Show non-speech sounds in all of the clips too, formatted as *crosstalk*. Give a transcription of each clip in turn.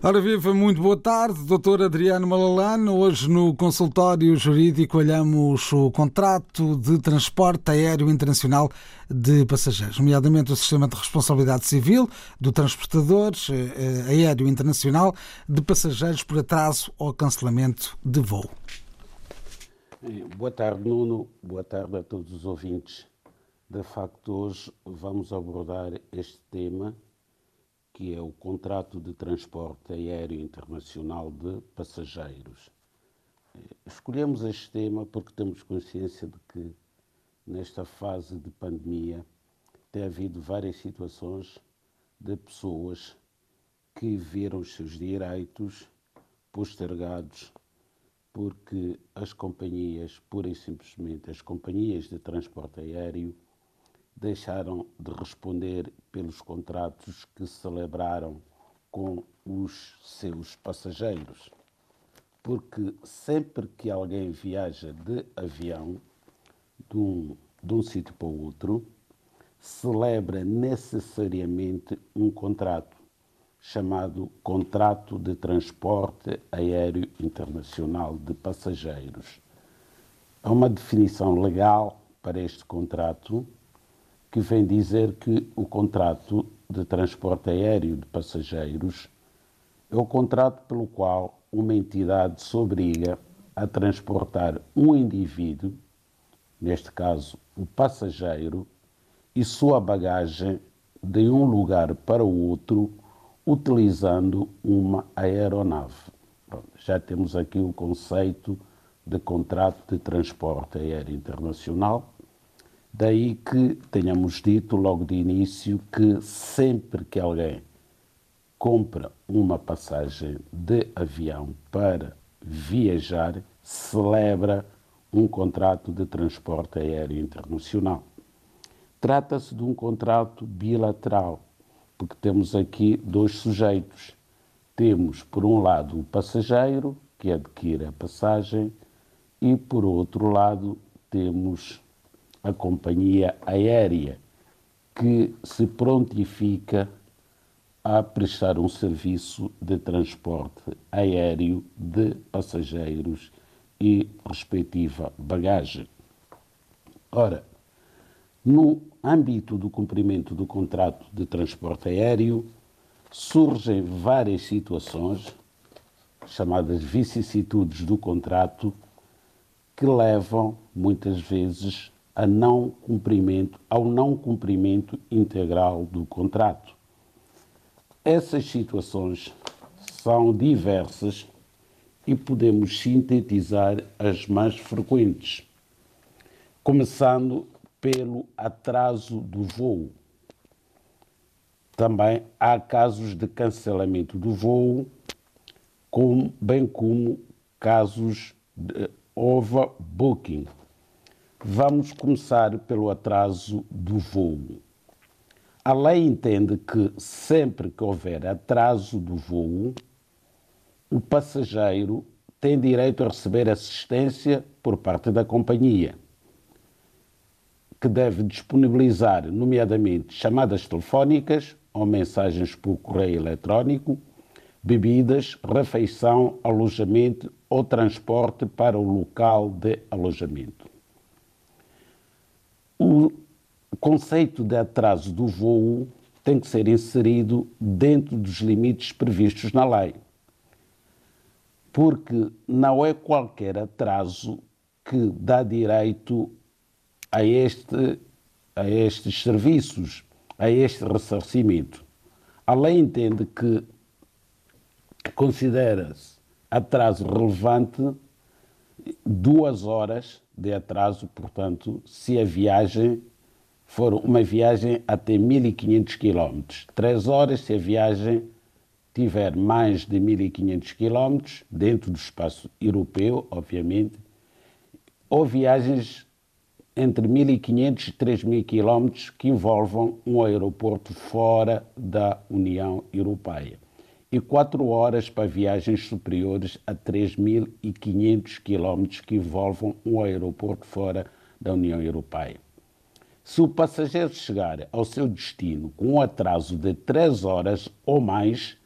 Ora viva, muito boa tarde, Dr. Adriano Malalano. Hoje no consultório jurídico olhamos o contrato de transporte aéreo internacional de passageiros, nomeadamente o sistema de responsabilidade civil do transportador eh, aéreo internacional de passageiros por atraso ou cancelamento de voo. Boa tarde, Nuno. Boa tarde a todos os ouvintes. De facto, hoje vamos abordar este tema que é o contrato de transporte aéreo internacional de passageiros. Escolhemos este tema porque temos consciência de que, nesta fase de pandemia, tem havido várias situações de pessoas que viram os seus direitos postergados porque as companhias, pura e simplesmente as companhias de transporte aéreo, deixaram de responder pelos contratos que celebraram com os seus passageiros. Porque sempre que alguém viaja de avião de um, de um sítio para o outro, celebra necessariamente um contrato chamado Contrato de Transporte Aéreo Internacional de Passageiros. Há uma definição legal para este contrato que vem dizer que o contrato de transporte aéreo de passageiros é o contrato pelo qual uma entidade se obriga a transportar um indivíduo, neste caso o passageiro, e sua bagagem de um lugar para o outro utilizando uma aeronave. Já temos aqui o conceito de contrato de transporte aéreo internacional Daí que tenhamos dito logo de início que sempre que alguém compra uma passagem de avião para viajar, celebra um contrato de transporte aéreo internacional. Trata-se de um contrato bilateral, porque temos aqui dois sujeitos. Temos, por um lado, o passageiro, que adquire a passagem, e, por outro lado, temos a companhia aérea que se prontifica a prestar um serviço de transporte aéreo de passageiros e respectiva bagagem. Ora, no âmbito do cumprimento do contrato de transporte aéreo, surgem várias situações, chamadas vicissitudes do contrato, que levam, muitas vezes, a não cumprimento, ao não cumprimento integral do contrato. Essas situações são diversas e podemos sintetizar as mais frequentes, começando pelo atraso do voo. Também há casos de cancelamento do voo, bem como casos de overbooking Vamos começar pelo atraso do voo. A lei entende que sempre que houver atraso do voo, o passageiro tem direito a receber assistência por parte da companhia, que deve disponibilizar, nomeadamente, chamadas telefónicas ou mensagens por correio eletrónico, bebidas, refeição, alojamento ou transporte para o local de alojamento. O conceito de atraso do voo tem que ser inserido dentro dos limites previstos na lei. Porque não é qualquer atraso que dá direito a, este, a estes serviços, a este ressarcimento. A lei entende que considera-se atraso relevante duas horas de atraso, portanto, se a viagem for uma viagem até 1.500 km. Três horas se a viagem tiver mais de 1.500 km, dentro do espaço europeu, obviamente, ou viagens entre 1.500 e 3.000 km que envolvam um aeroporto fora da União Europeia. E 4 horas para viagens superiores a 3.500 km que envolvam um aeroporto fora da União Europeia. Se o passageiro chegar ao seu destino com um atraso de 3 horas ou mais,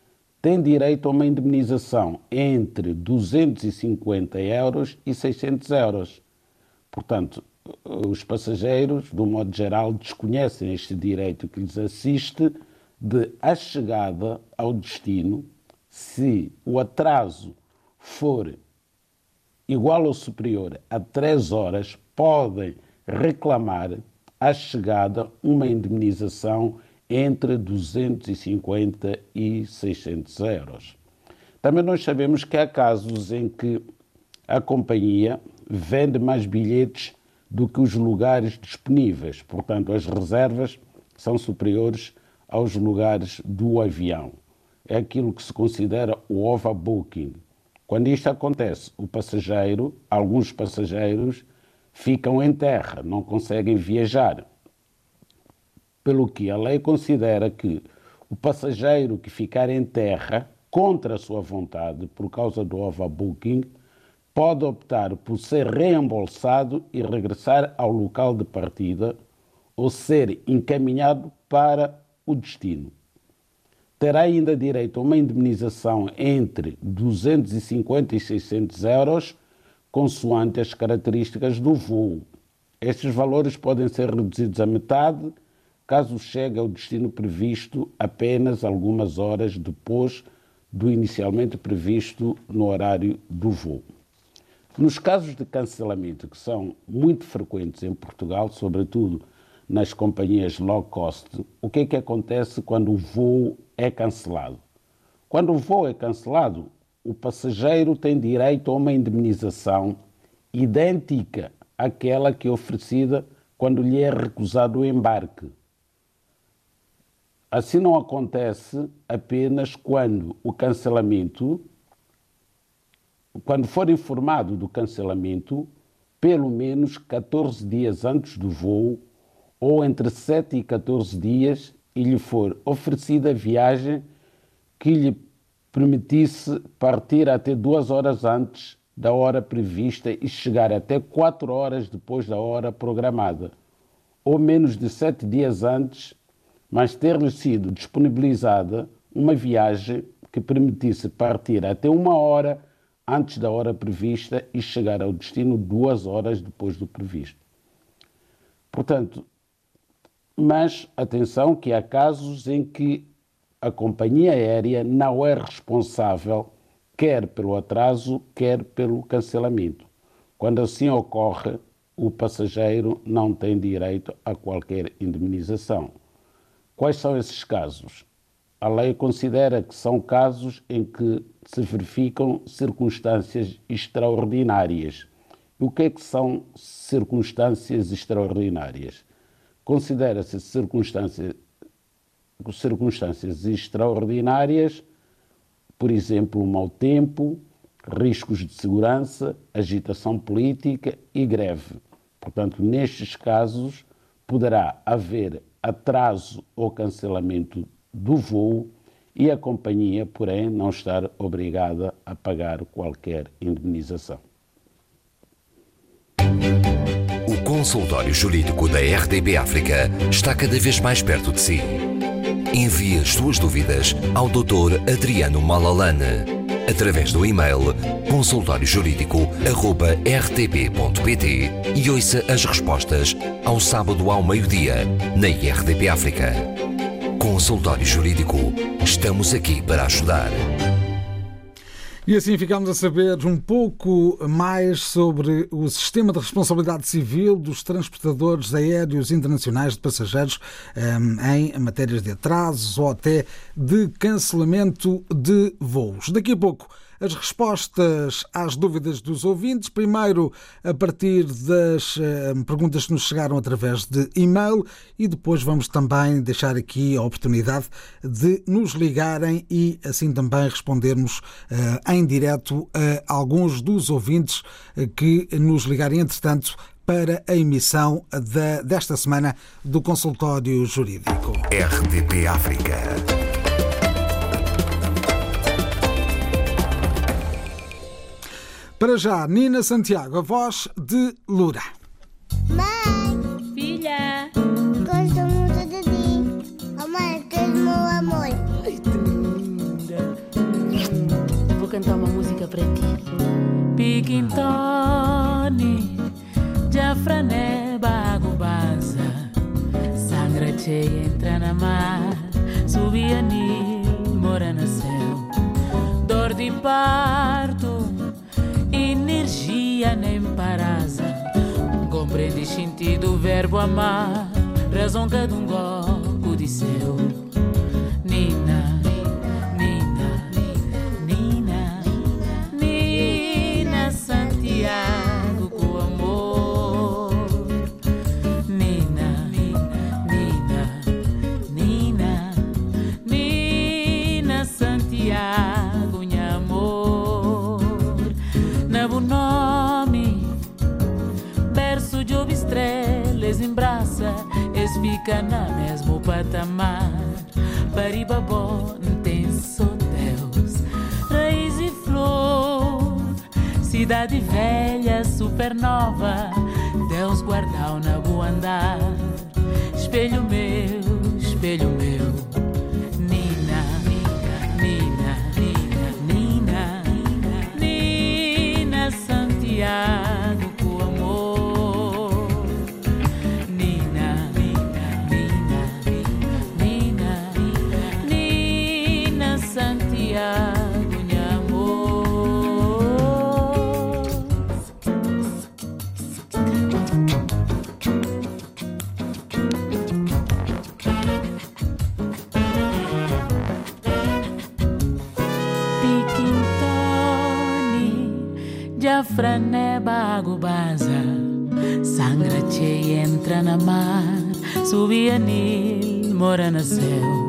tem direito a uma indemnização entre 250 euros e 600 euros. Portanto, os passageiros, do modo geral, desconhecem este direito que lhes assiste de a chegada ao destino, se o atraso for igual ou superior a 3 horas, podem reclamar à chegada uma indemnização entre 250 e 600 euros. Também nós sabemos que há casos em que a companhia vende mais bilhetes do que os lugares disponíveis, portanto, as reservas são superiores aos lugares do avião. É aquilo que se considera o overbooking. Quando isto acontece, o passageiro, alguns passageiros, ficam em terra, não conseguem viajar. Pelo que a lei considera que o passageiro que ficar em terra contra a sua vontade por causa do overbooking pode optar por ser reembolsado e regressar ao local de partida ou ser encaminhado para o destino. Terá ainda direito a uma indemnização entre 250 e 600 euros, consoante as características do voo. Estes valores podem ser reduzidos à metade caso chegue ao destino previsto apenas algumas horas depois do inicialmente previsto no horário do voo. Nos casos de cancelamento, que são muito frequentes em Portugal, sobretudo nas companhias low cost, o que é que acontece quando o voo é cancelado? Quando o voo é cancelado, o passageiro tem direito a uma indemnização idêntica àquela que é oferecida quando lhe é recusado o embarque. Assim não acontece apenas quando o cancelamento, quando for informado do cancelamento, pelo menos 14 dias antes do voo ou entre 7 e 14 dias e lhe for oferecida viagem que lhe permitisse partir até duas horas antes da hora prevista e chegar até quatro horas depois da hora programada, ou menos de sete dias antes, mas ter-lhe sido disponibilizada uma viagem que permitisse partir até uma hora antes da hora prevista e chegar ao destino duas horas depois do previsto. Portanto, mas atenção que há casos em que a companhia aérea não é responsável quer pelo atraso, quer pelo cancelamento. Quando assim ocorre, o passageiro não tem direito a qualquer indemnização. Quais são esses casos? A lei considera que são casos em que se verificam circunstâncias extraordinárias. O que é que são circunstâncias extraordinárias? Considera-se circunstâncias, circunstâncias extraordinárias, por exemplo, mau tempo, riscos de segurança, agitação política e greve. Portanto, nestes casos, poderá haver atraso ou cancelamento do voo e a companhia, porém, não estar obrigada a pagar qualquer indemnização. Consultório jurídico da RDB África está cada vez mais perto de si. Envie as suas dúvidas ao Dr. Adriano Malalane através do e-mail consultóriojurídico.rtp.pt e ouça as respostas ao sábado ao meio-dia na RDP África. Consultório Jurídico. Estamos aqui para ajudar. E assim ficamos a saber um pouco mais sobre o sistema de responsabilidade civil dos transportadores aéreos internacionais de passageiros em matérias de atrasos ou até de cancelamento de voos. Daqui a pouco as respostas às dúvidas dos ouvintes. Primeiro, a partir das eh, perguntas que nos chegaram através de e-mail, e depois vamos também deixar aqui a oportunidade de nos ligarem e assim também respondermos eh, em direto a alguns dos ouvintes eh, que nos ligarem, entretanto, para a emissão desta semana do consultório jurídico. RDP África. Para já, Nina Santiago, a voz de Lura. Mãe, Filha, gosto muito de ti. Oh, mãe, tu és meu amor. ai que linda. Vou cantar uma música para ti. Piquintone, Jafrané, Bago Baza. Sangra cheia entra na mar, subia Nil, mora no céu. Dor de nem parasa. Compreende sentido o verbo amar, razão cada um gosto de seu. Nina, es fica na mesmo patamar. Paribabó tem só Deus, raiz e flor, cidade velha, supernova. Deus guardou na boa andar, espelho meu, espelho meu. Céu.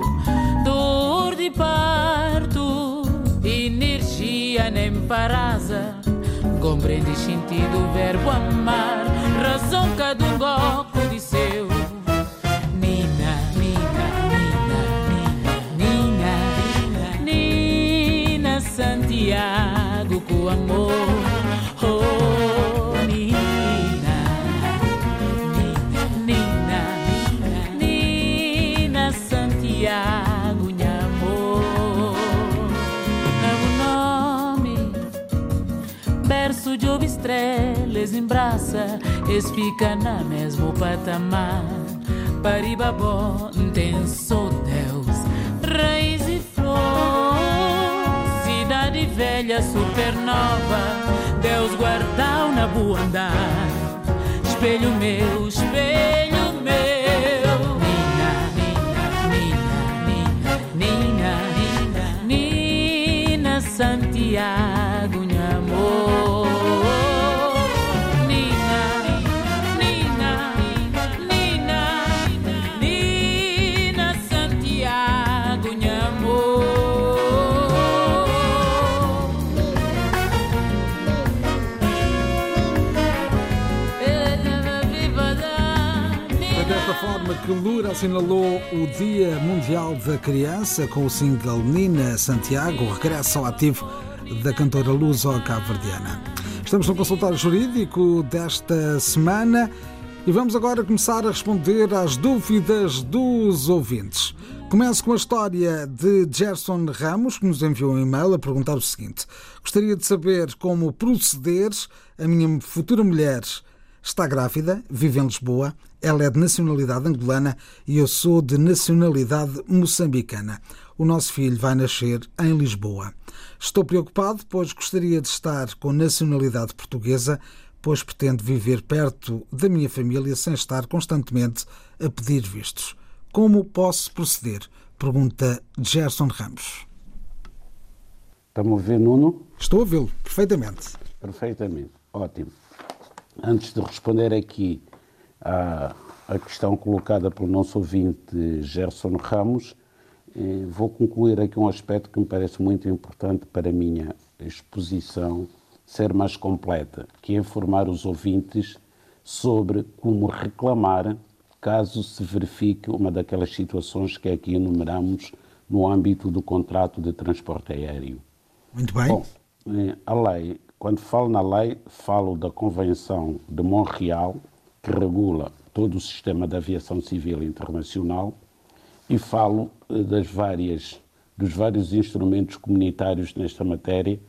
Velha, supernova. Deus guardou na boa andar, espelho meu, espelho meu. Nina, Nina, Nina, Nina, Nina, Nina Santiago, assinalou o Dia Mundial da Criança com o single Nina Santiago, regresso ao ativo da cantora luso-cabo-verdiana. Estamos no consultório jurídico desta semana e vamos agora começar a responder às dúvidas dos ouvintes. Começo com a história de Gerson Ramos, que nos enviou um e-mail a perguntar o seguinte: Gostaria de saber como proceder. A minha futura mulher está grávida, vive em Lisboa, ela é de nacionalidade angolana e eu sou de nacionalidade moçambicana. O nosso filho vai nascer em Lisboa. Estou preocupado, pois gostaria de estar com nacionalidade portuguesa, pois pretendo viver perto da minha família sem estar constantemente a pedir vistos. Como posso proceder? Pergunta Gerson Ramos. Estamos a ver, Nuno? Estou a vê-lo perfeitamente. Perfeitamente. Ótimo. Antes de responder aqui à, à questão colocada pelo nosso ouvinte Gerson Ramos, eh, vou concluir aqui um aspecto que me parece muito importante para a minha exposição ser mais completa, que é informar os ouvintes sobre como reclamar caso se verifique uma daquelas situações que aqui enumeramos no âmbito do contrato de transporte aéreo. Muito bem. Bom, eh, a lei quando falo na lei, falo da Convenção de Montreal, que regula todo o sistema da aviação civil internacional, e falo eh, das várias, dos vários instrumentos comunitários nesta matéria,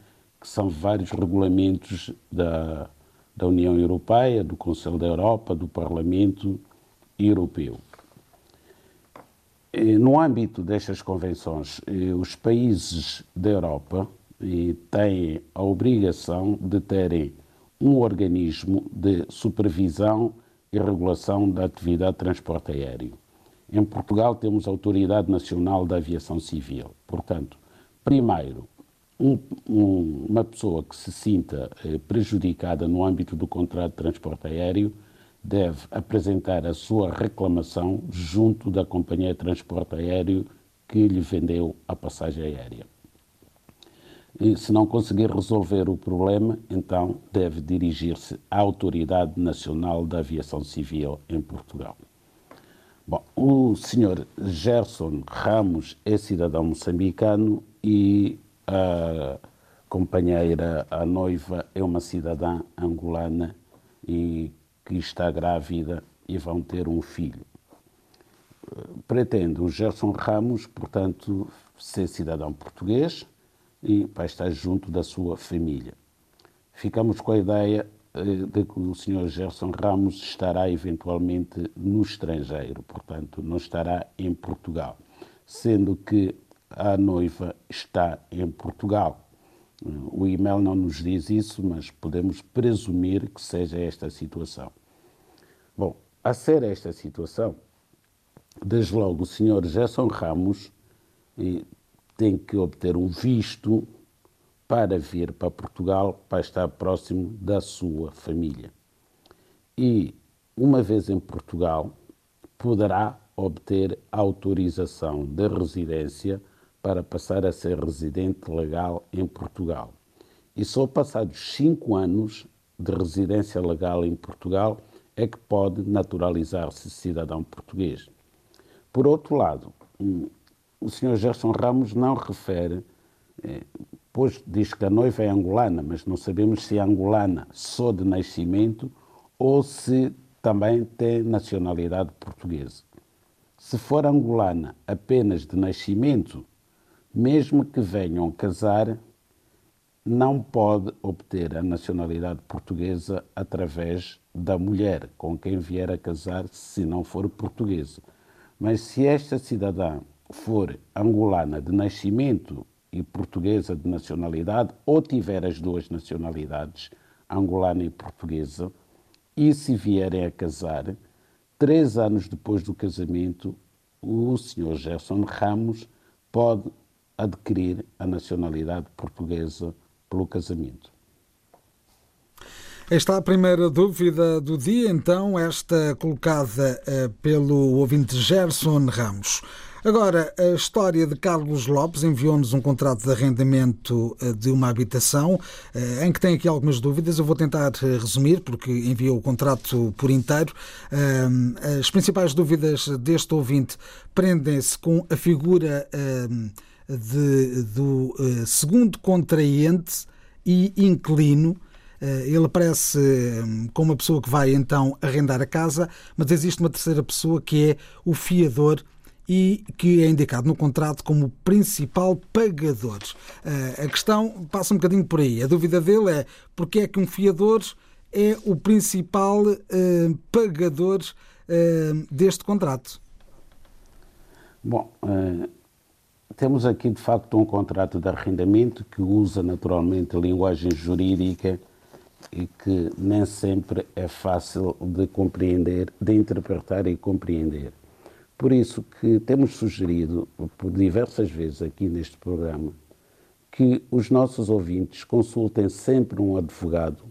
que são vários regulamentos da, da União Europeia, do Conselho da Europa, do Parlamento Europeu. No âmbito destas convenções, os países da Europa têm a obrigação de terem um organismo de supervisão e regulação da atividade de transporte aéreo. Em Portugal temos a Autoridade Nacional da Aviação Civil. Portanto, primeiro, um, um, uma pessoa que se sinta eh, prejudicada no âmbito do contrato de transporte aéreo deve apresentar a sua reclamação junto da companhia de transporte aéreo que lhe vendeu a passagem aérea. E, se não conseguir resolver o problema, então deve dirigir-se à Autoridade Nacional da Aviação Civil em Portugal. Bom, o senhor Gerson Ramos é cidadão moçambicano e a companheira, a noiva, é uma cidadã angolana e que está grávida e vão ter um filho. Pretende o Gerson Ramos, portanto, ser cidadão português e vai estar junto da sua família. Ficamos com a ideia eh, de que o Sr. Gerson Ramos estará eventualmente no estrangeiro, portanto, não estará em Portugal, sendo que a noiva está em Portugal. O e-mail não nos diz isso, mas podemos presumir que seja esta a situação. Bom, a ser esta situação, desde logo o senhor Gerson Ramos tem que obter um visto para vir para Portugal para estar próximo da sua família. E, uma vez em Portugal, poderá obter autorização de residência para passar a ser residente legal em Portugal. E só passados cinco anos de residência legal em Portugal é que pode naturalizar-se cidadão português. Por outro lado, o Sr. Gerson Ramos não refere, eh, pois diz que a noiva é angolana, mas não sabemos se é angolana só de nascimento ou se também tem nacionalidade portuguesa. Se for angolana apenas de nascimento, mesmo que venham casar, não pode obter a nacionalidade portuguesa através da mulher com quem vier a casar, se não for portuguesa. Mas se esta cidadã for angolana de nascimento e portuguesa de nacionalidade, ou tiver as duas nacionalidades, angolana e portuguesa, e se vierem a casar, três anos depois do casamento, o Sr. Gerson Ramos pode adquirir a nacionalidade portuguesa pelo casamento. Esta é a primeira dúvida do dia, então, esta colocada uh, pelo ouvinte Gerson Ramos. Agora, a história de Carlos Lopes enviou-nos um contrato de arrendamento eh, de uma habitação, eh, em que tem aqui algumas dúvidas. Eu vou tentar resumir, porque enviou o contrato por inteiro. As principais dúvidas deste ouvinte prendem-se com a figura de, do segundo contraente e inquilino. Ele aparece como uma pessoa que vai então arrendar a casa, mas existe uma terceira pessoa que é o fiador e que é indicado no contrato como principal pagador. Uh, a questão passa um bocadinho por aí. A dúvida dele é porque é que um fiador é o principal uh, pagador uh, deste contrato? Bom, temos aqui, de facto, um contrato de arrendamento que usa naturalmente a linguagem jurídica e que nem sempre é fácil de compreender, de interpretar e compreender. Por isso que temos sugerido por diversas vezes aqui neste programa que os nossos ouvintes consultem sempre um advogado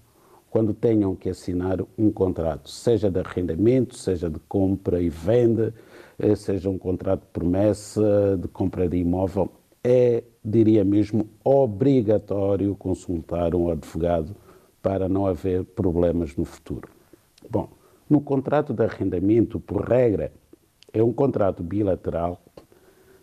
quando tenham que assinar um contrato, seja de arrendamento, seja de compra e venda, eh, seja um contrato de promessa, de compra de imóvel, é, diria mesmo, obrigatório consultar um advogado para não haver problemas no futuro. Bom, no contrato de arrendamento, por regra, é um contrato bilateral,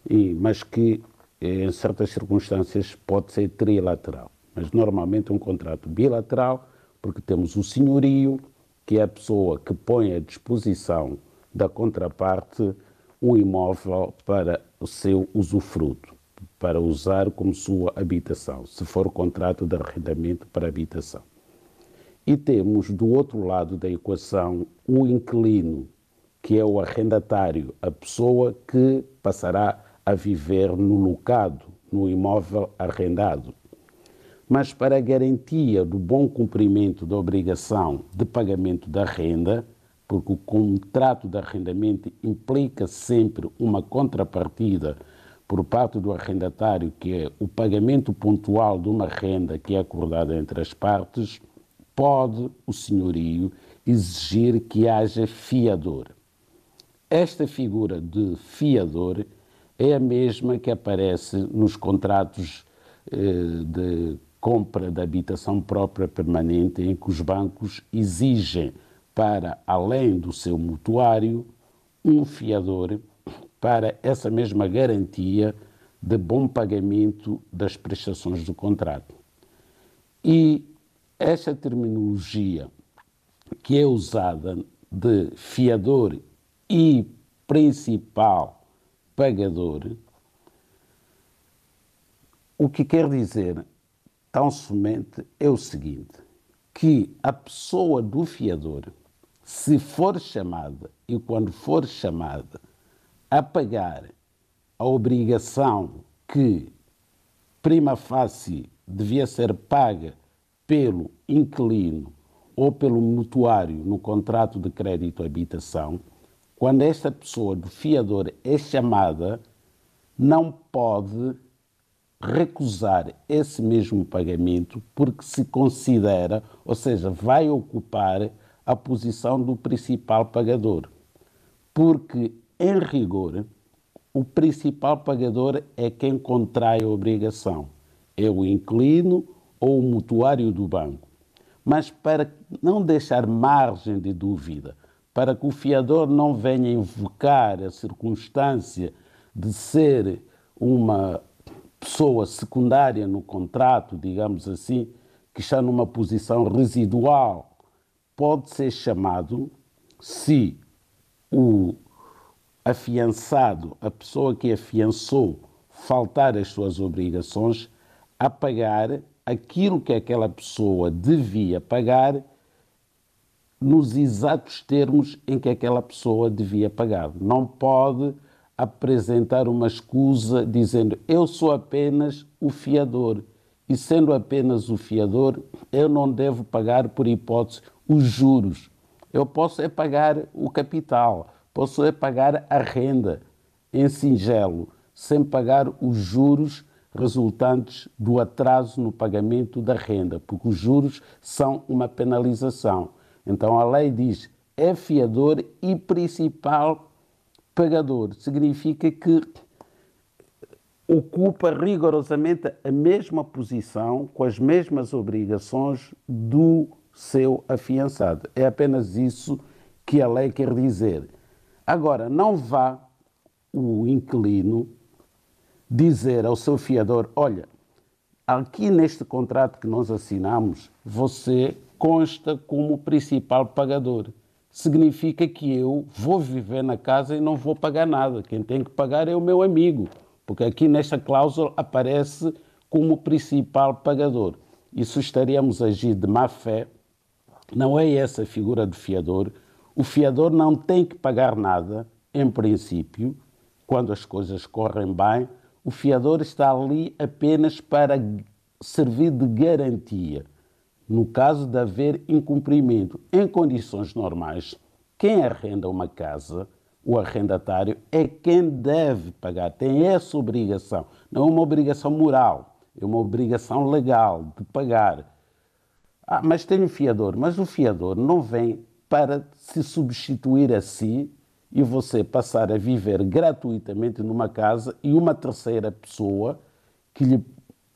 e, mas que em certas circunstâncias pode ser trilateral. mas normalmente é um contrato bilateral, porque temos o senhorio, que é a pessoa que põe à disposição da contraparte um imóvel para o seu usufruto, para usar como sua habitação, se for contrato de arrendamento para habitação. E temos do outro lado da equação o inquilino, que é o arrendatário, a pessoa que passará a viver no locado, no imóvel arrendado. Mas para garantia do bom cumprimento da obrigação de pagamento da renda, porque o contrato de arrendamento implica sempre uma contrapartida por parte do arrendatário, que é o pagamento pontual de uma renda que é acordada entre as partes, pode o senhorio exigir que haja fiador. Esta figura de fiador é a mesma que aparece nos contratos eh, de compra de habitação própria permanente, em que os bancos exigem para além do seu mutuário, um fiador para essa mesma garantia de bom pagamento das prestações do contrato. E esta terminologia que é usada de fiador e principal pagador, o que quer dizer tão somente é o seguinte: que a pessoa do fiador se for chamada e quando for chamada a pagar a obrigação que prima facie devia ser paga pelo inquilino ou pelo mutuário no contrato de crédito habitação, quando esta pessoa do fiador é chamada, não pode recusar esse mesmo pagamento porque se considera, ou seja, vai ocupar a posição do principal pagador. Porque, em rigor, o principal pagador é quem contrai a obrigação, é o inquilino ou o mutuário do banco. Mas para não deixar margem de dúvida, para que o fiador não venha invocar a circunstância de ser uma pessoa secundária no contrato, digamos assim, que está numa posição residual pode ser chamado se o afiançado, a pessoa que afiançou, faltar as suas obrigações, a pagar aquilo que aquela pessoa devia pagar nos exatos termos em que aquela pessoa devia pagar. Não pode apresentar uma escusa dizendo eu sou apenas o fiador e sendo apenas o fiador, eu não devo pagar por hipótese os juros. Eu posso é pagar o capital, posso é pagar a renda em singelo, sem pagar os juros resultantes do atraso no pagamento da renda, porque os juros são uma penalização. Então a lei diz é fiador e principal pagador. Significa que ocupa rigorosamente a mesma posição, com as mesmas obrigações do seu afiançado. É apenas isso que a lei quer dizer. Agora, não vá o inquilino dizer ao seu fiador: olha, aqui neste contrato que nós assinamos, você consta como principal pagador. Significa que eu vou viver na casa e não vou pagar nada. Quem tem que pagar é o meu amigo, porque aqui nesta cláusula aparece como principal pagador. Isso estaríamos a agir de má fé não é essa a figura do fiador. O fiador não tem que pagar nada, em princípio, quando as coisas correm bem. O fiador está ali apenas para servir de garantia. No caso de haver incumprimento, em condições normais, quem arrenda uma casa, o arrendatário, é quem deve pagar, tem essa obrigação. Não é uma obrigação moral, é uma obrigação legal de pagar ah, mas tem um fiador. Mas o fiador não vem para se substituir a si e você passar a viver gratuitamente numa casa e uma terceira pessoa que lhe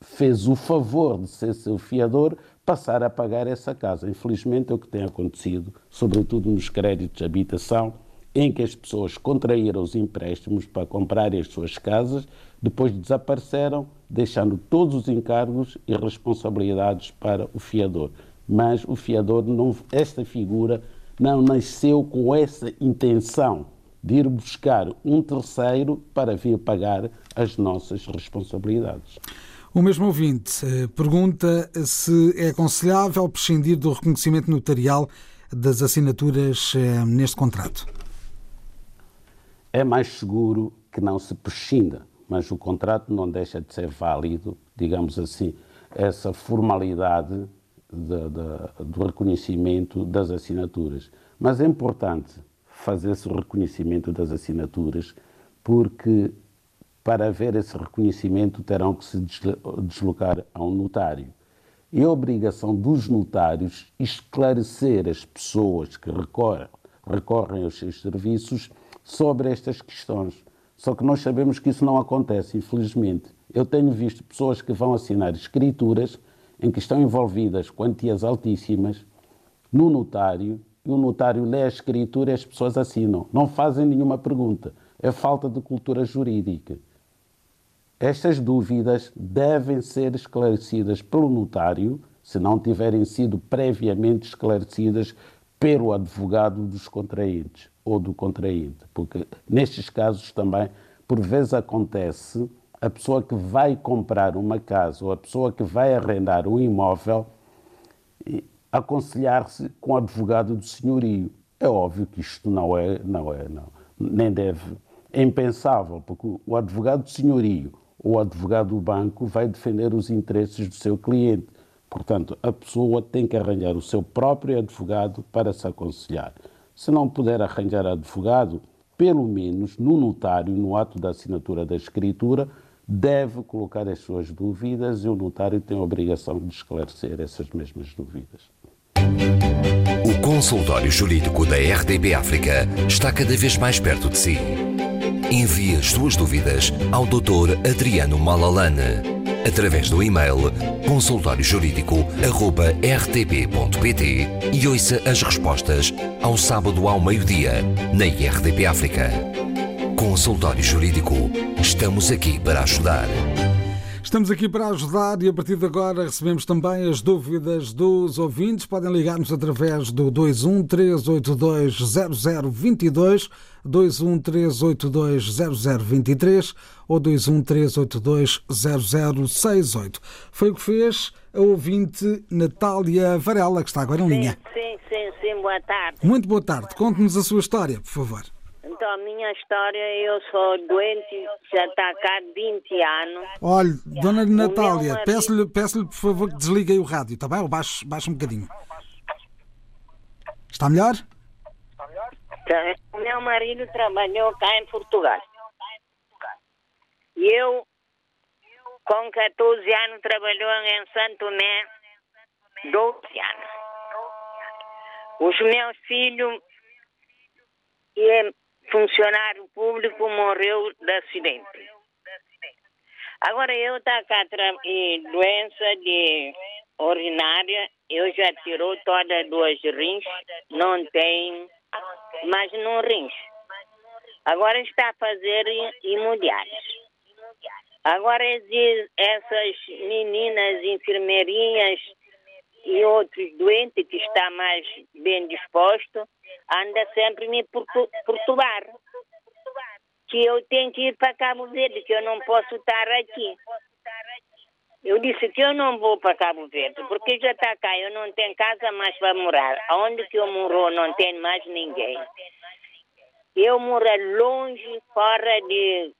fez o favor de ser seu fiador passar a pagar essa casa. Infelizmente é o que tem acontecido, sobretudo nos créditos de habitação, em que as pessoas contraíram os empréstimos para comprar as suas casas, depois desapareceram, deixando todos os encargos e responsabilidades para o fiador. Mas o fiador, não, esta figura, não nasceu com essa intenção de ir buscar um terceiro para vir pagar as nossas responsabilidades. O mesmo ouvinte eh, pergunta se é aconselhável prescindir do reconhecimento notarial das assinaturas eh, neste contrato. É mais seguro que não se prescinda, mas o contrato não deixa de ser válido, digamos assim, essa formalidade de, de, do reconhecimento das assinaturas. Mas é importante fazer esse reconhecimento das assinaturas, porque para haver esse reconhecimento terão que se deslocar a um notário. A obrigação dos notários esclarecer as pessoas que recorrem, recorrem aos seus serviços sobre estas questões. Só que nós sabemos que isso não acontece, infelizmente. Eu tenho visto pessoas que vão assinar escrituras em que estão envolvidas quantias altíssimas no notário e o notário lê a escritura e as pessoas assinam. Não fazem nenhuma pergunta. É falta de cultura jurídica. Estas dúvidas devem ser esclarecidas pelo notário, se não tiverem sido previamente esclarecidas pelo advogado dos contraentes ou do contraente, porque nestes casos também, por vezes acontece a pessoa que vai comprar uma casa ou a pessoa que vai arrendar um imóvel aconselhar-se com o advogado do senhorio. É óbvio que isto não é, não é, não, nem deve, é impensável, porque o advogado do senhorio o advogado do banco vai defender os interesses do seu cliente. Portanto, a pessoa tem que arranjar o seu próprio advogado para se aconselhar. Se não puder arranjar advogado, pelo menos no notário, no ato da assinatura da escritura, deve colocar as suas dúvidas e o notário tem a obrigação de esclarecer essas mesmas dúvidas. O consultório jurídico da RDB África está cada vez mais perto de si. Envie as suas dúvidas ao Dr. Adriano Malalane através do e-mail consultóriojurídico.rtp.pt e ouça as respostas ao sábado ao meio-dia na RDP África. Consultório Jurídico. Estamos aqui para ajudar. Estamos aqui para ajudar e a partir de agora recebemos também as dúvidas dos ouvintes. Podem ligar-nos através do 21 382 0022, 21 382 0023 ou 21 382 0068. Foi o que fez a ouvinte Natália Varela, que está agora em linha. Sim, sim, sim, boa tarde. Muito boa tarde. Conte-nos a sua história, por favor. Então, a minha história, eu sou doente, já está cá 20 anos. Olhe, Dona Natália, marido- peço-lhe, peço-lhe, por favor, que desligue aí o rádio, está bem? Ou baixe, baixe um bocadinho. Está melhor? Tá? O meu marido trabalhou cá em Portugal. E eu, com 14 anos, trabalhou em Santo Tomé 12 anos. Os meus filhos e funcionário público morreu de acidente. Agora eu cá tra- e doença de urinária, eu já tirou todas as duas rins, não tem mais não rins. Agora está a fazer hemodiálise. Agora essas meninas enfermeirinhas e outros doentes que está mais bem disposto anda sempre me pertu- perturbar. Que eu tenho que ir para Cabo Verde, que eu não posso estar aqui. Eu disse que eu não vou para Cabo Verde, porque já está cá, eu não tenho casa mais para morar. Onde que eu moro não tem mais ninguém. Eu moro longe, fora de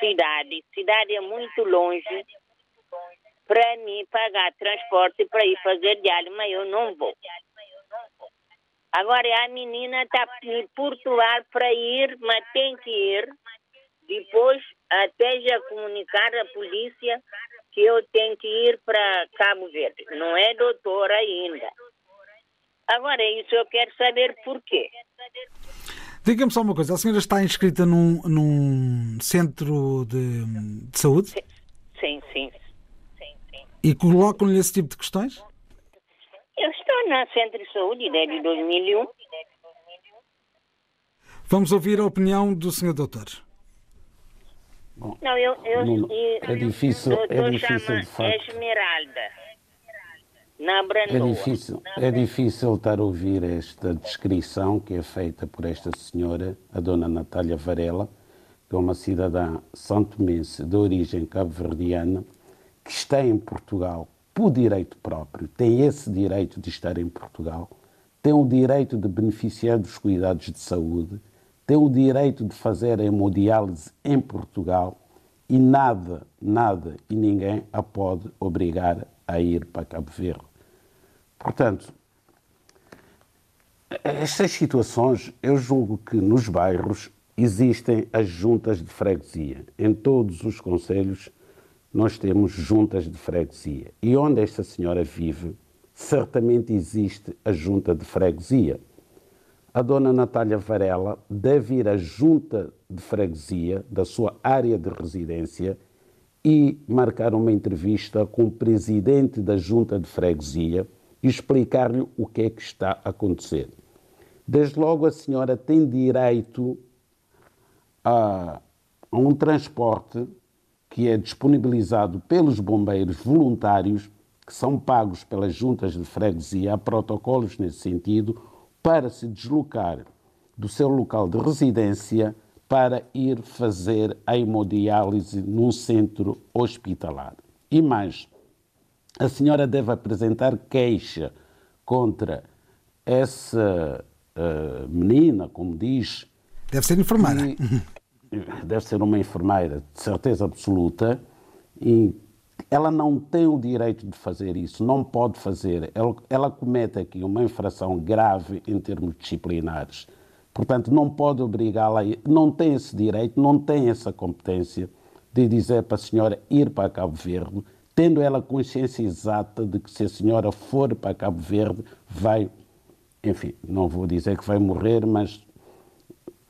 cidade. Cidade é muito longe para mim pagar transporte para ir fazer diário, mas eu não vou. Agora a menina está me portuar para ir, mas tem que ir. Depois até já comunicar à polícia que eu tenho que ir para Cabo Verde. Não é doutora ainda. Agora isso eu quero saber por quê. Diga-me só uma coisa, a senhora está inscrita num, num centro de, de saúde Sim, sim. Sim, sim. e colocam-lhe esse tipo de questões? Eu estou na Centro de Saúde desde 2001. Vamos ouvir a opinião do senhor doutor. Bom, Não, eu, eu, eu- é difícil- é difícil, de facto. Esmeralda. Na É difícil, é difícil estar a ouvir esta descrição que é feita por esta senhora, a dona Natália Varela, que é uma cidadã santomense de origem cabo-verdiana, que está em Portugal por direito próprio, tem esse direito de estar em Portugal, tem o direito de beneficiar dos cuidados de saúde, tem o direito de fazer a hemodiálise em Portugal e nada, nada e ninguém a pode obrigar a ir para Cabo Verde. Portanto, estas situações, eu julgo que nos bairros existem as juntas de freguesia. Em todos os conselhos nós temos juntas de freguesia. E onde esta senhora vive, certamente existe a junta de freguesia. A dona Natália Varela deve ir à junta de freguesia da sua área de residência e marcar uma entrevista com o presidente da junta de freguesia e explicar-lhe o que é que está a acontecer. Desde logo, a senhora tem direito a, a um transporte que é disponibilizado pelos bombeiros voluntários, que são pagos pelas juntas de freguesia, há protocolos nesse sentido, para se deslocar do seu local de residência para ir fazer a hemodiálise num centro hospitalar. E mais, a senhora deve apresentar queixa contra essa uh, menina, como diz, Deve ser enfermeira. e deve ser uma enfermeira de certeza absoluta e ela não tem o direito de fazer isso, não pode fazer. Ela, ela comete aqui uma infração grave em termos disciplinares. Portanto, não pode obrigá-la, não tem esse direito, não tem essa competência de dizer para a senhora ir para Cabo Verde, tendo ela consciência exata de que se a senhora for para Cabo Verde, vai, enfim, não vou dizer que vai morrer, mas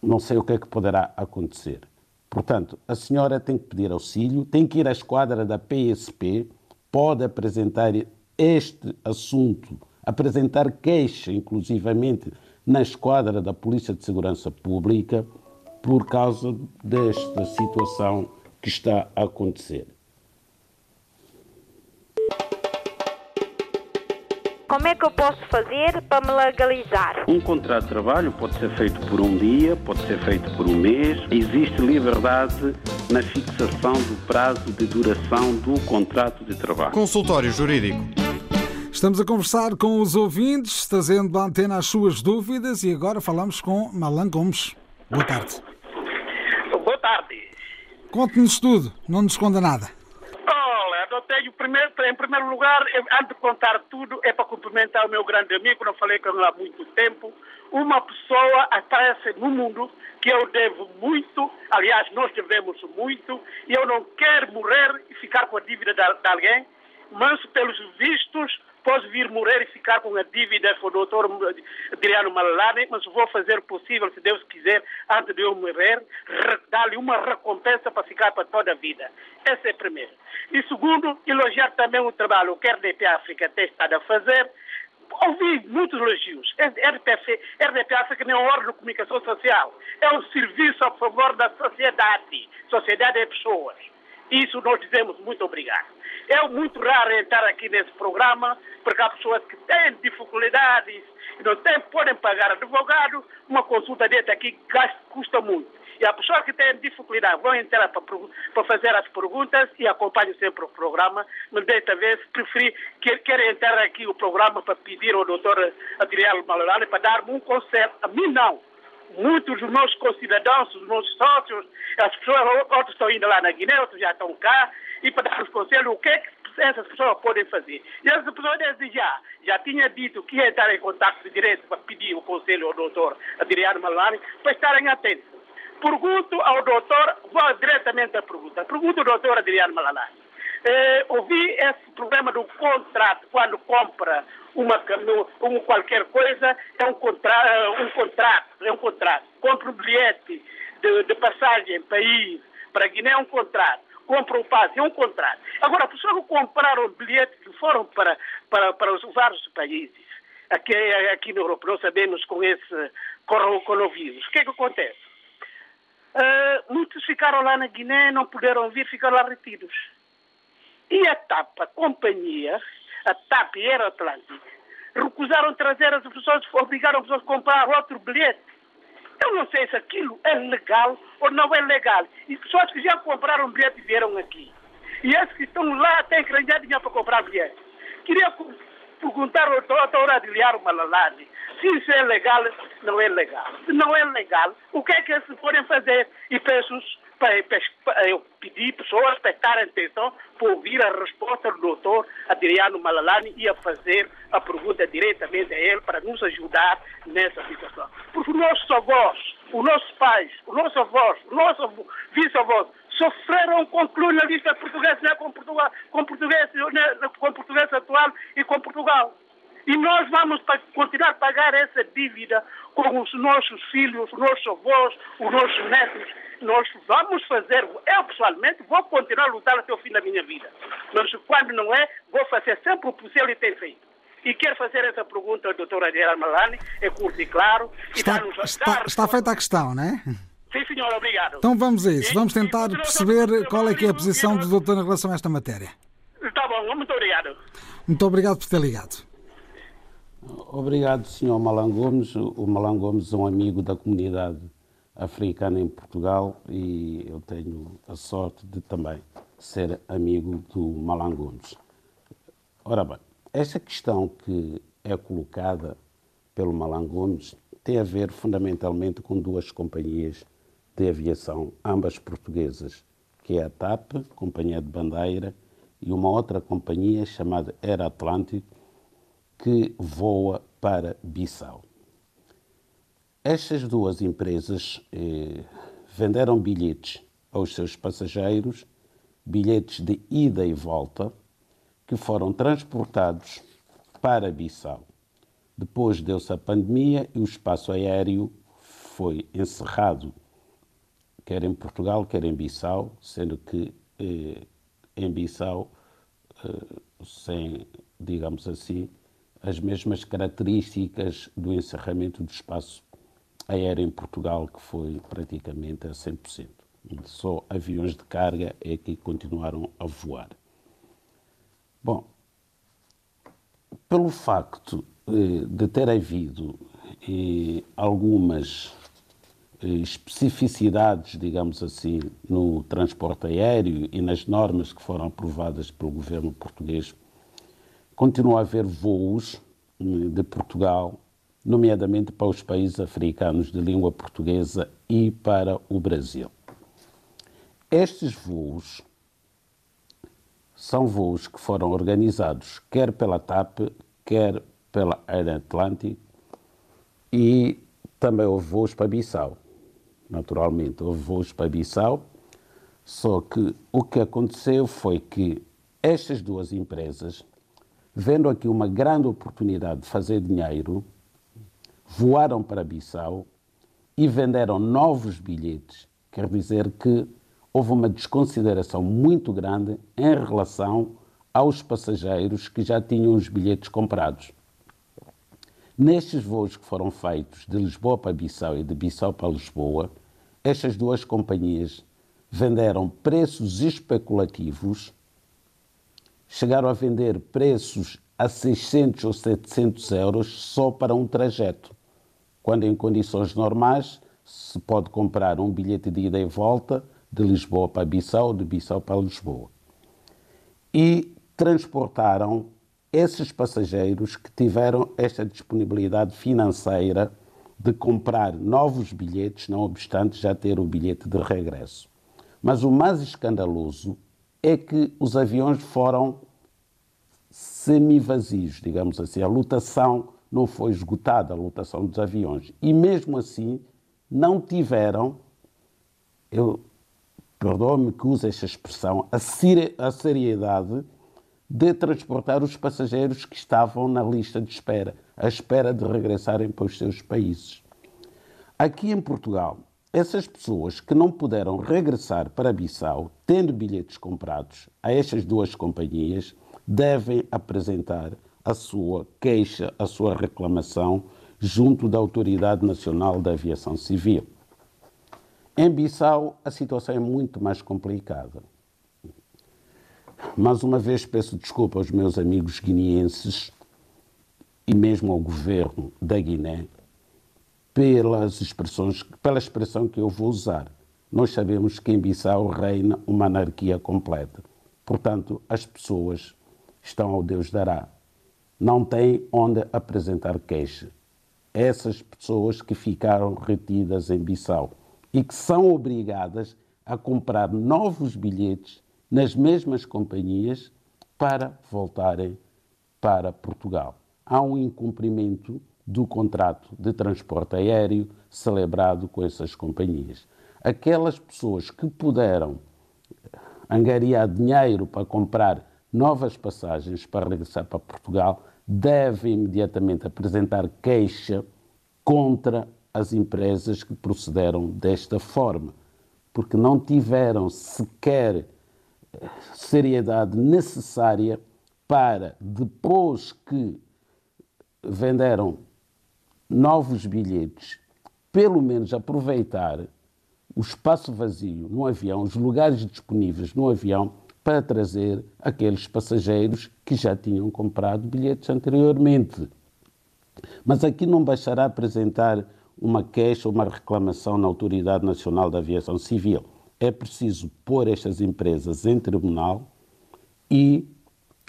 não sei o que é que poderá acontecer. Portanto, a senhora tem que pedir auxílio, tem que ir à esquadra da PSP, pode apresentar este assunto, apresentar queixa, inclusivamente, na esquadra da Polícia de Segurança Pública, por causa desta situação que está a acontecer. Como é que eu posso fazer para me legalizar? Um contrato de trabalho pode ser feito por um dia, pode ser feito por um mês. Existe liberdade na fixação do prazo de duração do contrato de trabalho. Consultório Jurídico. Estamos a conversar com os ouvintes, trazendo à antena as suas dúvidas e agora falamos com Malan Gomes. Boa tarde. Boa tarde. Conte-nos tudo, não nos esconda nada. Tenho primeiro, em primeiro lugar, antes de contar tudo, é para cumprimentar o meu grande amigo, não falei com ele há muito tempo. Uma pessoa aparece no mundo que eu devo muito, aliás, nós devemos muito, e eu não quero morrer e ficar com a dívida de, de alguém, mas pelos vistos posso vir morrer e ficar com a dívida com o doutor Adriano Malalane, mas vou fazer o possível, se Deus quiser, antes de eu morrer, re- dar-lhe uma recompensa para ficar para toda a vida. Esse é primeiro. E segundo, elogiar também o trabalho que a RDP África tem estado a fazer. Ouvi muitos elogios. RDP, RDP África não é uma ordem de comunicação social. É um serviço a favor da sociedade. Sociedade é pessoas. Isso nós dizemos muito obrigado. É muito raro entrar aqui nesse programa, porque há pessoas que têm dificuldades não têm, podem pagar advogado. Uma consulta dessa aqui gasta, custa muito. E há pessoas que têm dificuldade vão entrar para, para fazer as perguntas e acompanham sempre o programa, mas desta vez preferi, que, quero entrar aqui o programa para pedir ao doutor Adriano Malalane para dar-me um conselho. A mim não muitos dos meus concidadãos, os meus sócios, as pessoas, outros estão indo lá na Guiné, outros já estão cá, e para conselhos o que é que essas pessoas podem fazer. E essas pessoas desde já, já tinha dito que ia entrar em contato direto para pedir o conselho ao doutor Adriano Malani para estarem atentos. Pergunto ao doutor, vou diretamente à pergunta, pergunto ao doutor Adriano Malalani. Eh, ouvi esse problema do contrato, quando compra uma, um qualquer coisa, é um, contra, um contrato, é um contrato. Compra um bilhete de, de passagem país para Guiné, é um contrato. Compra passe, é um contrato. Agora, pessoas que compraram bilhetes que foram para, para, para os vários países, aqui, aqui na Europa, nós sabemos com esse coro- coronavírus, o que é que acontece? Uh, muitos ficaram lá na Guiné, não puderam vir, ficaram lá retidos. E a TAP, a companhia, a TAP e a Atlântico, recusaram trazer as pessoas, obrigaram as pessoas a comprar outro bilhete. Eu não sei se aquilo é legal ou não é legal. E pessoas que já compraram bilhete vieram aqui. E esses que estão lá têm que ganhar dinheiro para comprar bilhete. Queria perguntar ao doutor Adiliaro Malalade se isso é legal, não é legal. Se não é legal, o que é que eles podem fazer? E peço eu pedi pessoas prestarem atenção para ouvir a resposta do doutor Adriano Malalani e a fazer a pergunta diretamente a ele para nos ajudar nessa situação. Porque os nossos avós, os nossos pais, os nossos avós, os nossos bisavós sofreram com colonialista português, né, com, Portugal, com, português, né, com português atual e com Portugal. E nós vamos continuar a pagar essa dívida com os nossos filhos, os nossos avós, os nossos netos. Nós vamos fazer, eu pessoalmente vou continuar a lutar até o fim da minha vida. Mas quando não é, vou fazer sempre o que ele tem feito. E quero fazer essa pergunta ao doutor Adriano Malani, é curto e claro. Está, e está, está feita a questão, não é? Sim, senhor, obrigado. Então vamos a isso. Vamos tentar perceber qual é que é a posição do doutor em relação a esta matéria. Está bom, muito obrigado. Muito obrigado por ter ligado. Obrigado, Sr. Malan Gomes. O Malan Gomes é um amigo da comunidade africana em Portugal e eu tenho a sorte de também ser amigo do Malan Gomes. Ora bem, esta questão que é colocada pelo Malan Gomes tem a ver fundamentalmente com duas companhias de aviação, ambas portuguesas, que é a TAP, Companhia de Bandeira, e uma outra companhia chamada Air Atlântico, que voa para Bissau. Estas duas empresas eh, venderam bilhetes aos seus passageiros, bilhetes de ida e volta, que foram transportados para Bissau. Depois deu-se a pandemia e o espaço aéreo foi encerrado, quer em Portugal, quer em Bissau, sendo que eh, em Bissau, eh, sem, digamos assim, as mesmas características do encerramento do espaço aéreo em Portugal, que foi praticamente a 100%. Só aviões de carga é que continuaram a voar. Bom, pelo facto eh, de ter havido eh, algumas eh, especificidades, digamos assim, no transporte aéreo e nas normas que foram aprovadas pelo governo português continua a haver voos hum, de Portugal, nomeadamente para os países africanos de língua portuguesa e para o Brasil. Estes voos são voos que foram organizados quer pela TAP, quer pela Air Atlantic e também houve voos para Bissau. Naturalmente, houve voos para Bissau, só que o que aconteceu foi que estas duas empresas vendo aqui uma grande oportunidade de fazer dinheiro, voaram para Bissau e venderam novos bilhetes. Quer dizer que houve uma desconsideração muito grande em relação aos passageiros que já tinham os bilhetes comprados. Nestes voos que foram feitos de Lisboa para Bissau e de Bissau para Lisboa, estas duas companhias venderam preços especulativos chegaram a vender preços a 600 ou 700 euros só para um trajeto, quando em condições normais se pode comprar um bilhete de ida e volta de Lisboa para Bissau, de Bissau para Lisboa. E transportaram esses passageiros que tiveram esta disponibilidade financeira de comprar novos bilhetes, não obstante já ter o bilhete de regresso. Mas o mais escandaloso é que os aviões foram semi-vazios, digamos assim. A lotação não foi esgotada, a lotação dos aviões. E mesmo assim, não tiveram, eu perdoe-me que use esta expressão, a, a seriedade de transportar os passageiros que estavam na lista de espera, à espera de regressarem para os seus países. Aqui em Portugal, essas pessoas que não puderam regressar para Bissau, tendo bilhetes comprados a estas duas companhias, devem apresentar a sua queixa, a sua reclamação junto da Autoridade Nacional da Aviação Civil. Em Bissau, a situação é muito mais complicada. Mais uma vez peço desculpa aos meus amigos guineenses e mesmo ao governo da Guiné pelas expressões, pela expressão que eu vou usar. Nós sabemos que em Bissau reina uma anarquia completa. Portanto, as pessoas estão ao Deus dará. Não têm onde apresentar queixa. Essas pessoas que ficaram retidas em Bissau e que são obrigadas a comprar novos bilhetes nas mesmas companhias para voltarem para Portugal. Há um incumprimento do contrato de transporte aéreo celebrado com essas companhias. Aquelas pessoas que puderam angariar dinheiro para comprar novas passagens para regressar para Portugal devem imediatamente apresentar queixa contra as empresas que procederam desta forma, porque não tiveram sequer eh, seriedade necessária para, depois que venderam novos bilhetes, pelo menos aproveitar o espaço vazio no avião, os lugares disponíveis no avião, para trazer aqueles passageiros que já tinham comprado bilhetes anteriormente. Mas aqui não bastará apresentar uma queixa ou uma reclamação na Autoridade Nacional da Aviação Civil. É preciso pôr estas empresas em tribunal e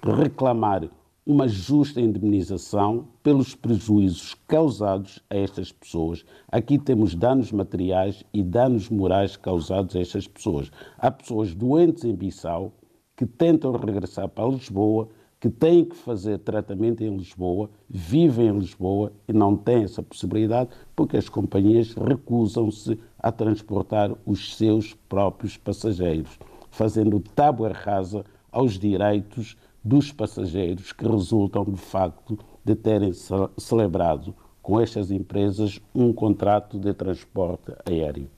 reclamar uma justa indemnização pelos prejuízos causados a estas pessoas. Aqui temos danos materiais e danos morais causados a estas pessoas. Há pessoas doentes em Bissau que tentam regressar para Lisboa que têm que fazer tratamento em Lisboa, vivem em Lisboa e não têm essa possibilidade porque as companhias recusam-se a transportar os seus próprios passageiros, fazendo tábua rasa aos direitos dos passageiros que resultam de facto de terem celebrado com estas empresas um contrato de transporte aéreo.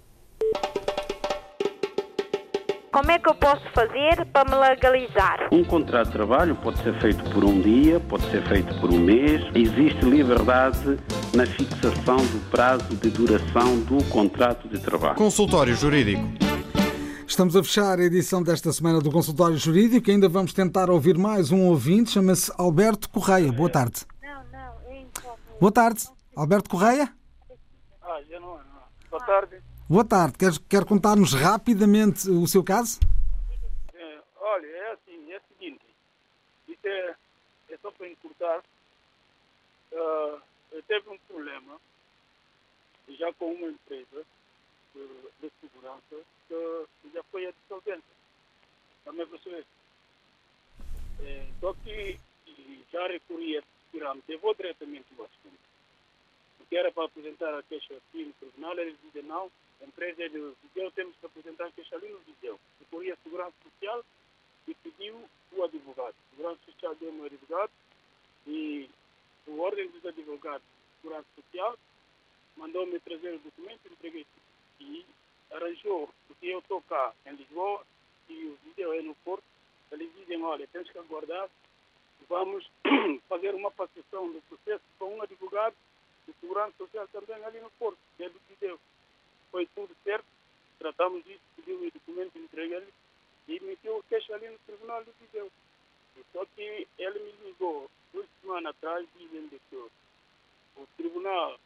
Como é que eu posso fazer para me legalizar? Um contrato de trabalho pode ser feito por um dia, pode ser feito por um mês. Existe liberdade na fixação do prazo de duração do contrato de trabalho. Consultório Jurídico. Estamos a fechar a edição desta semana do Consultório Jurídico. Ainda vamos tentar ouvir mais um ouvinte. Chama-se Alberto Correia. Boa tarde. Não, não. É Boa tarde. Alberto Correia? Ah, já não, não. Boa tarde. Boa tarde. Quer, quer contar-nos rapidamente o seu caso? É, olha, é assim, é o seguinte. Isso é, é só para encurtar. Uh, eu teve um problema já com uma empresa de, de segurança que já foi a dissolvente. Também você. É, só que já recorri a pirâmide. Eu vou diretamente ao assunto. Porque era para apresentar a queixa aqui no tribunal, eles dizem não a empresa é do Viseu, temos que apresentar queixa ali no Viseu. Recorri à Segurança Social e pediu o advogado. A Segurança Social deu um advogado e o Ordem dos Advogados Segurança Social mandou-me trazer o documento, entreguei e arranjou, porque eu estou cá em Lisboa e o Viseu é no Porto, eles dizem, olha, tens que aguardar, vamos *clears throat* fazer uma passação do processo com um advogado de segurança social também ali no Porto, que é do Viseu foi tudo certo, tratamos disso, pediu o documento, entreguei ele e meteu o queixa ali no tribunal do Viseu. Só que ele me ligou duas semanas atrás dizendo que o tribunal,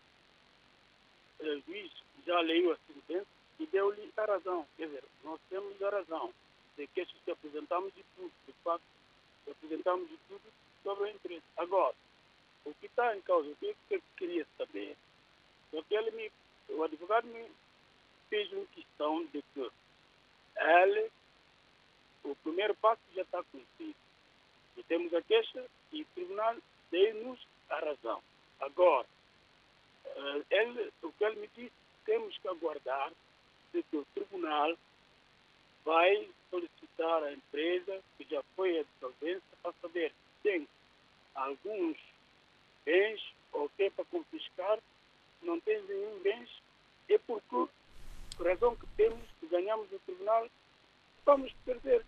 o eh, juiz, já leu a sentença e deu-lhe a razão. Quer dizer, nós temos a razão de queixas que apresentamos de tudo, de fato, apresentamos de tudo sobre a empresa. Agora, o que está em causa, o que eu queria saber, só que ele me, o advogado me fez uma questão de que ele, o primeiro passo já está conhecido. E temos a queixa e o tribunal deu-nos a razão. Agora, eh, ele, o que ele me disse, temos que aguardar de que o tribunal vai solicitar à empresa que já foi a dissolvência para saber se tem alguns bens ou que é para confiscar, não tem nenhum bens, é porque razão que temos, que ganhamos no tribunal, vamos perder.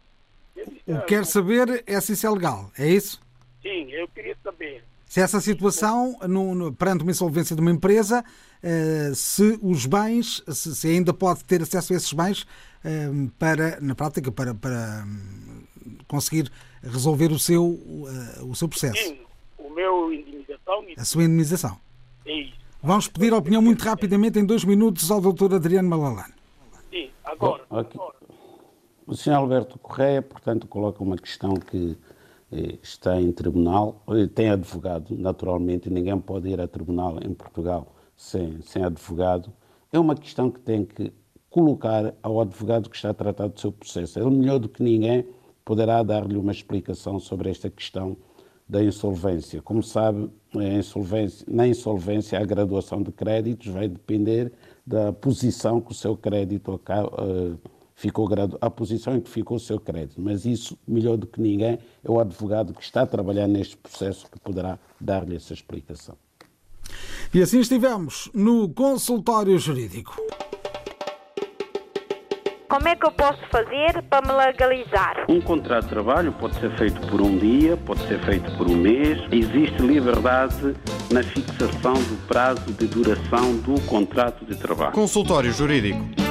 O que quer saber é se isso é legal, é isso? Sim, eu queria saber Se essa situação, no, no, perante uma insolvência de uma empresa, uh, se os bens, se, se, ainda pode ter acesso a esses bens uh, para, na prática, para, para um, conseguir resolver o seu, uh, o seu processo. Sim, o meu indenização. A sua indenização. É isso. Vamos pedir a opinião muito rapidamente, em dois minutos, ao Dr. Adriano Malalane. Sim, agora. Bom, agora. O Sr. Alberto Correia, portanto, coloca uma questão que está em tribunal, eh, tem advogado, naturalmente, ninguém pode ir a tribunal em Portugal sem, sem advogado. É uma questão que tem que colocar ao advogado que está a tratar do seu processo. Ele, melhor do que ninguém, poderá dar-lhe uma explicação sobre esta questão da insolvência. Como sabe, insolvência, na insolvência, a graduação de créditos vai depender da posição que o seu crédito uh, ficou a posição em que ficou o seu crédito. Mas isso, melhor do que ninguém, é o advogado que está a trabalhar neste processo que poderá dar-lhe essa explicação. E assim estivemos no consultório jurídico. Como é que eu posso fazer para me legalizar? Um contrato de trabalho pode ser feito por um dia, pode ser feito por um mês. Existe liberdade na fixação do prazo de duração do contrato de trabalho. Consultório Jurídico